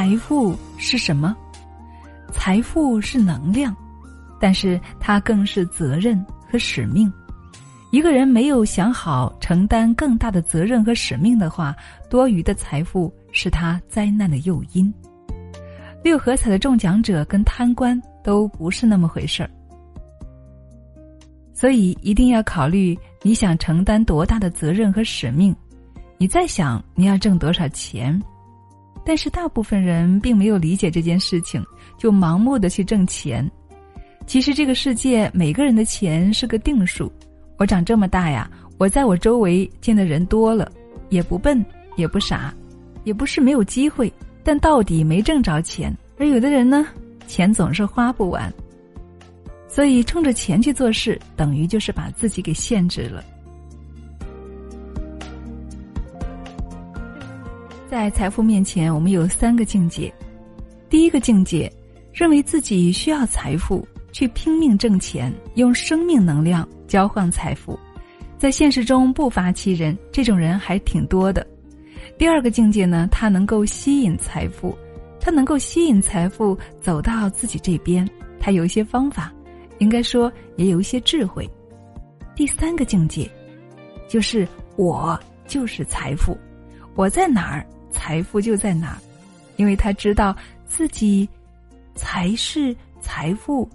财富是什么？财富是能量，但是它更是责任和使命。一个人没有想好承担更大的责任和使命的话，多余的财富是他灾难的诱因。六合彩的中奖者跟贪官都不是那么回事儿，所以一定要考虑你想承担多大的责任和使命，你在想你要挣多少钱。但是大部分人并没有理解这件事情，就盲目的去挣钱。其实这个世界每个人的钱是个定数。我长这么大呀，我在我周围见的人多了，也不笨，也不傻，也不是没有机会，但到底没挣着钱。而有的人呢，钱总是花不完，所以冲着钱去做事，等于就是把自己给限制了。在财富面前，我们有三个境界。第一个境界，认为自己需要财富。去拼命挣钱，用生命能量交换财富，在现实中不乏其人，这种人还挺多的。第二个境界呢，他能够吸引财富，他能够吸引财富走到自己这边，他有一些方法，应该说也有一些智慧。第三个境界，就是我就是财富，我在哪儿，财富就在哪，因为他知道自己才是财富。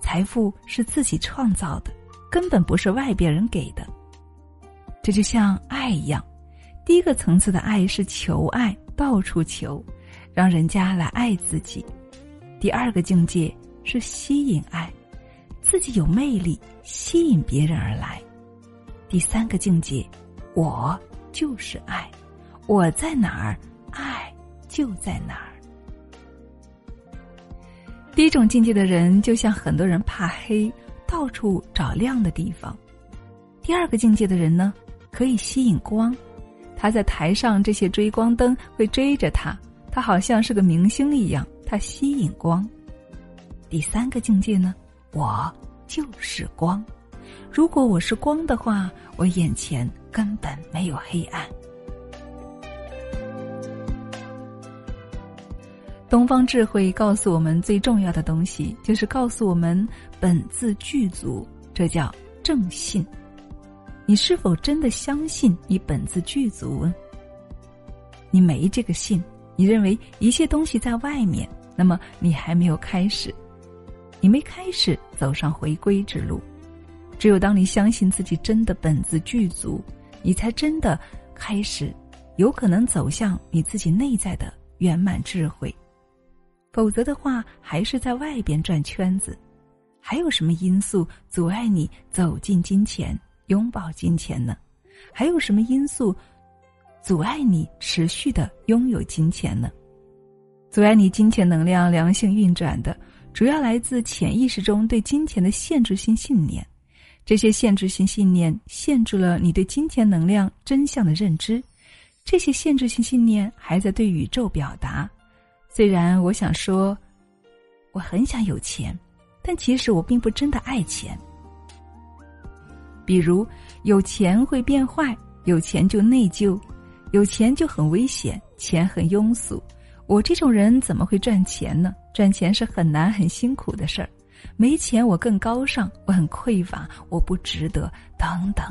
财富是自己创造的，根本不是外边人给的。这就像爱一样，第一个层次的爱是求爱，到处求，让人家来爱自己；第二个境界是吸引爱，自己有魅力，吸引别人而来；第三个境界，我就是爱，我在哪儿，爱就在哪儿。第一种境界的人，就像很多人怕黑，到处找亮的地方；第二个境界的人呢，可以吸引光，他在台上，这些追光灯会追着他，他好像是个明星一样，他吸引光。第三个境界呢，我就是光，如果我是光的话，我眼前根本没有黑暗。东方智慧告诉我们最重要的东西，就是告诉我们本自具足，这叫正信。你是否真的相信你本自具足？你没这个信，你认为一切东西在外面，那么你还没有开始，你没开始走上回归之路。只有当你相信自己真的本自具足，你才真的开始，有可能走向你自己内在的圆满智慧。否则的话，还是在外边转圈子。还有什么因素阻碍你走进金钱、拥抱金钱呢？还有什么因素阻碍你持续的拥有金钱呢？阻碍你金钱能量良性运转的，主要来自潜意识中对金钱的限制性信念。这些限制性信念限制了你对金钱能量真相的认知。这些限制性信念还在对宇宙表达。虽然我想说，我很想有钱，但其实我并不真的爱钱。比如，有钱会变坏，有钱就内疚，有钱就很危险，钱很庸俗。我这种人怎么会赚钱呢？赚钱是很难很辛苦的事儿。没钱我更高尚，我很匮乏，我不值得，等等。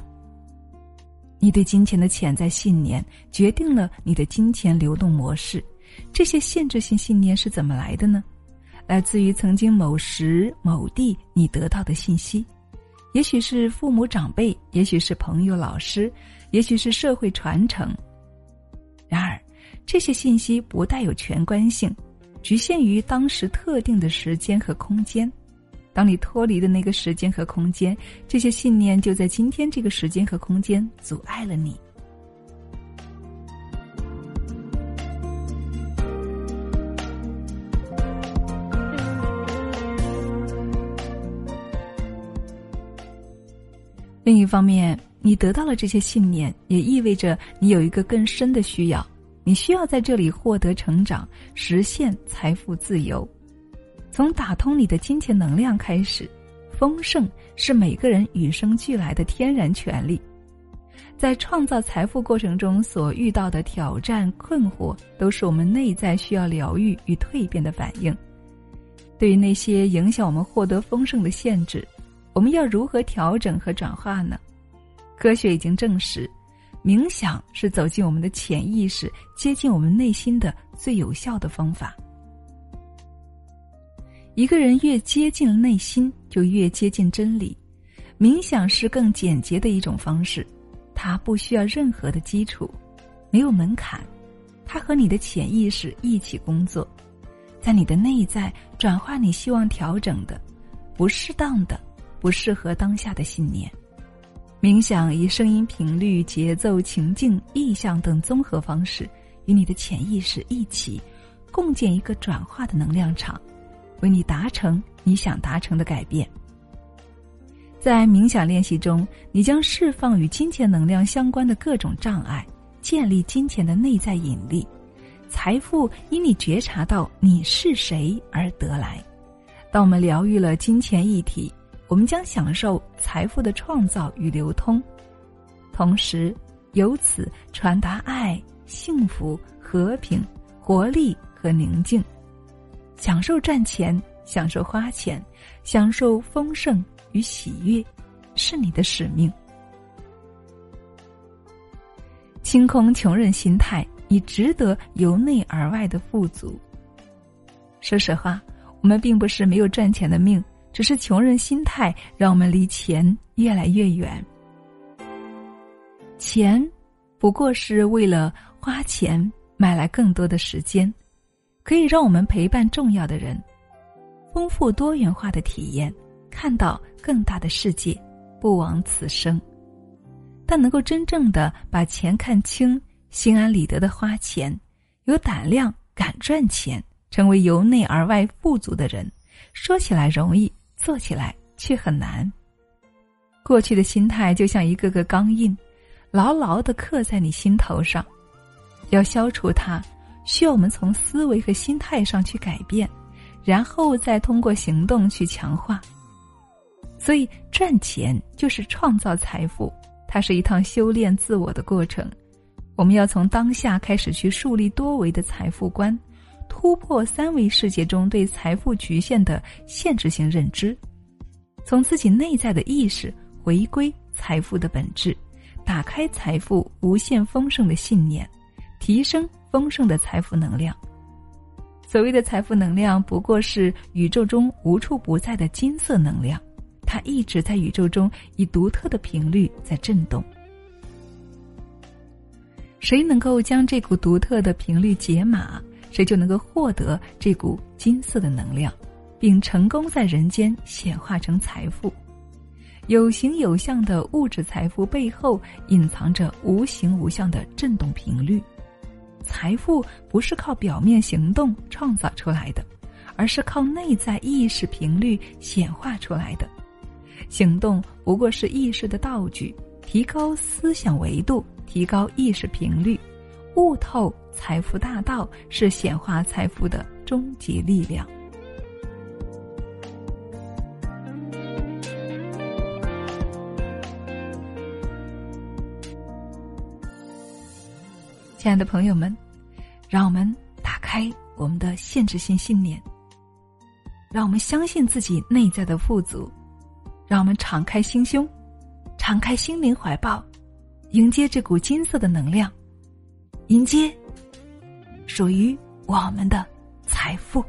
你对金钱的潜在信念，决定了你的金钱流动模式。这些限制性信念是怎么来的呢？来自于曾经某时某地你得到的信息，也许是父母长辈，也许是朋友老师，也许是社会传承。然而，这些信息不带有全观性，局限于当时特定的时间和空间。当你脱离的那个时间和空间，这些信念就在今天这个时间和空间阻碍了你。另一方面，你得到了这些信念，也意味着你有一个更深的需要，你需要在这里获得成长，实现财富自由。从打通你的金钱能量开始，丰盛是每个人与生俱来的天然权利。在创造财富过程中所遇到的挑战、困惑，都是我们内在需要疗愈与蜕变的反应。对于那些影响我们获得丰盛的限制，我们要如何调整和转化呢？科学已经证实，冥想是走进我们的潜意识、接近我们内心的最有效的方法。一个人越接近内心，就越接近真理。冥想是更简洁的一种方式。它不需要任何的基础，没有门槛，它和你的潜意识一起工作，在你的内在转化你希望调整的、不适当的、不适合当下的信念。冥想以声音频率、节奏、情境、意象等综合方式，与你的潜意识一起共建一个转化的能量场，为你达成你想达成的改变。在冥想练习中，你将释放与金钱能量相关的各种障碍，建立金钱的内在引力，财富因你觉察到你是谁而得来。当我们疗愈了金钱议题，我们将享受财富的创造与流通，同时由此传达爱、幸福、和平、活力和宁静，享受赚钱，享受花钱，享受丰盛。与喜悦，是你的使命。清空穷人心态，你值得由内而外的富足。说实话，我们并不是没有赚钱的命，只是穷人心态让我们离钱越来越远。钱不过是为了花钱买来更多的时间，可以让我们陪伴重要的人，丰富多元化的体验。看到更大的世界，不枉此生。但能够真正的把钱看清，心安理得的花钱，有胆量敢赚钱，成为由内而外富足的人，说起来容易，做起来却很难。过去的心态就像一个个钢印，牢牢的刻在你心头上。要消除它，需要我们从思维和心态上去改变，然后再通过行动去强化。所以，赚钱就是创造财富，它是一趟修炼自我的过程。我们要从当下开始去树立多维的财富观，突破三维世界中对财富局限的限制性认知，从自己内在的意识回归财富的本质，打开财富无限丰盛的信念，提升丰盛的财富能量。所谓的财富能量，不过是宇宙中无处不在的金色能量。它一直在宇宙中以独特的频率在震动。谁能够将这股独特的频率解码，谁就能够获得这股金色的能量，并成功在人间显化成财富。有形有相的物质财富背后，隐藏着无形无相的震动频率。财富不是靠表面行动创造出来的，而是靠内在意识频率显化出来的。行动不过是意识的道具，提高思想维度，提高意识频率，悟透财富大道是显化财富的终极力量。亲爱的朋友们，让我们打开我们的限制性信念，让我们相信自己内在的富足。让我们敞开心胸，敞开心灵怀抱，迎接这股金色的能量，迎接属于我们的财富。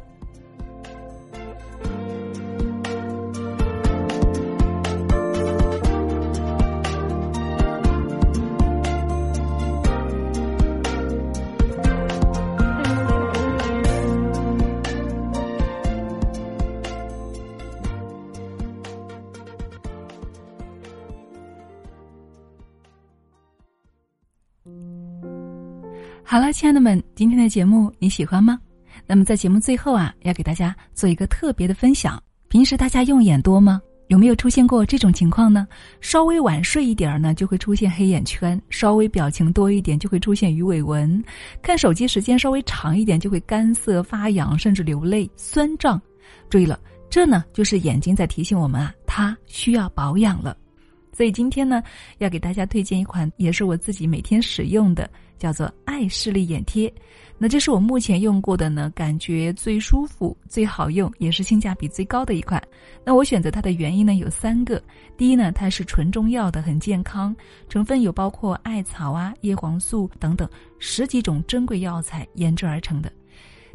好了，亲爱的们，今天的节目你喜欢吗？那么在节目最后啊，要给大家做一个特别的分享。平时大家用眼多吗？有没有出现过这种情况呢？稍微晚睡一点儿呢，就会出现黑眼圈；稍微表情多一点，就会出现鱼尾纹；看手机时间稍微长一点，就会干涩、发痒，甚至流泪、酸胀。注意了，这呢就是眼睛在提醒我们啊，它需要保养了。所以今天呢，要给大家推荐一款，也是我自己每天使用的，叫做爱视力眼贴。那这是我目前用过的呢，感觉最舒服、最好用，也是性价比最高的一款。那我选择它的原因呢有三个：第一呢，它是纯中药的，很健康，成分有包括艾草啊、叶黄素等等十几种珍贵药材研制而成的。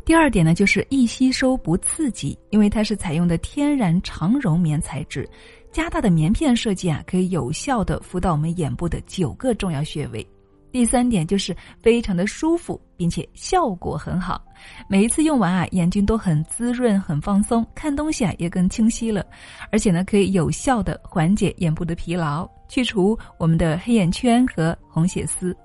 第二点呢，就是易吸收不刺激，因为它是采用的天然长绒棉材质。加大的棉片设计啊，可以有效的敷到我们眼部的九个重要穴位。第三点就是非常的舒服，并且效果很好。每一次用完啊，眼睛都很滋润、很放松，看东西啊也更清晰了。而且呢，可以有效的缓解眼部的疲劳，去除我们的黑眼圈和红血丝。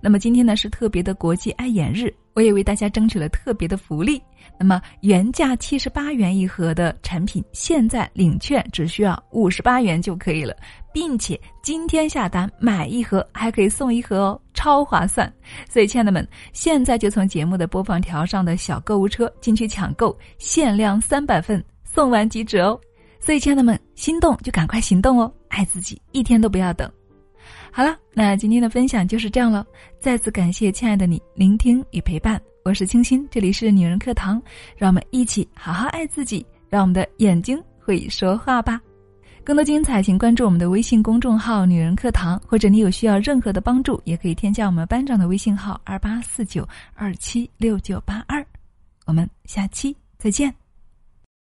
那么今天呢是特别的国际爱眼日，我也为大家争取了特别的福利。那么原价七十八元一盒的产品，现在领券只需要五十八元就可以了，并且今天下单买一盒还可以送一盒哦，超划算！所以亲爱的们，现在就从节目的播放条上的小购物车进去抢购，限量三百份，送完即止哦！所以亲爱的们，心动就赶快行动哦，爱自己一天都不要等。好了，那今天的分享就是这样了。再次感谢亲爱的你聆听与陪伴，我是清新，这里是女人课堂，让我们一起好好爱自己，让我们的眼睛会说话吧。更多精彩，请关注我们的微信公众号“女人课堂”，或者你有需要任何的帮助，也可以添加我们班长的微信号二八四九二七六九八二。我们下期再见。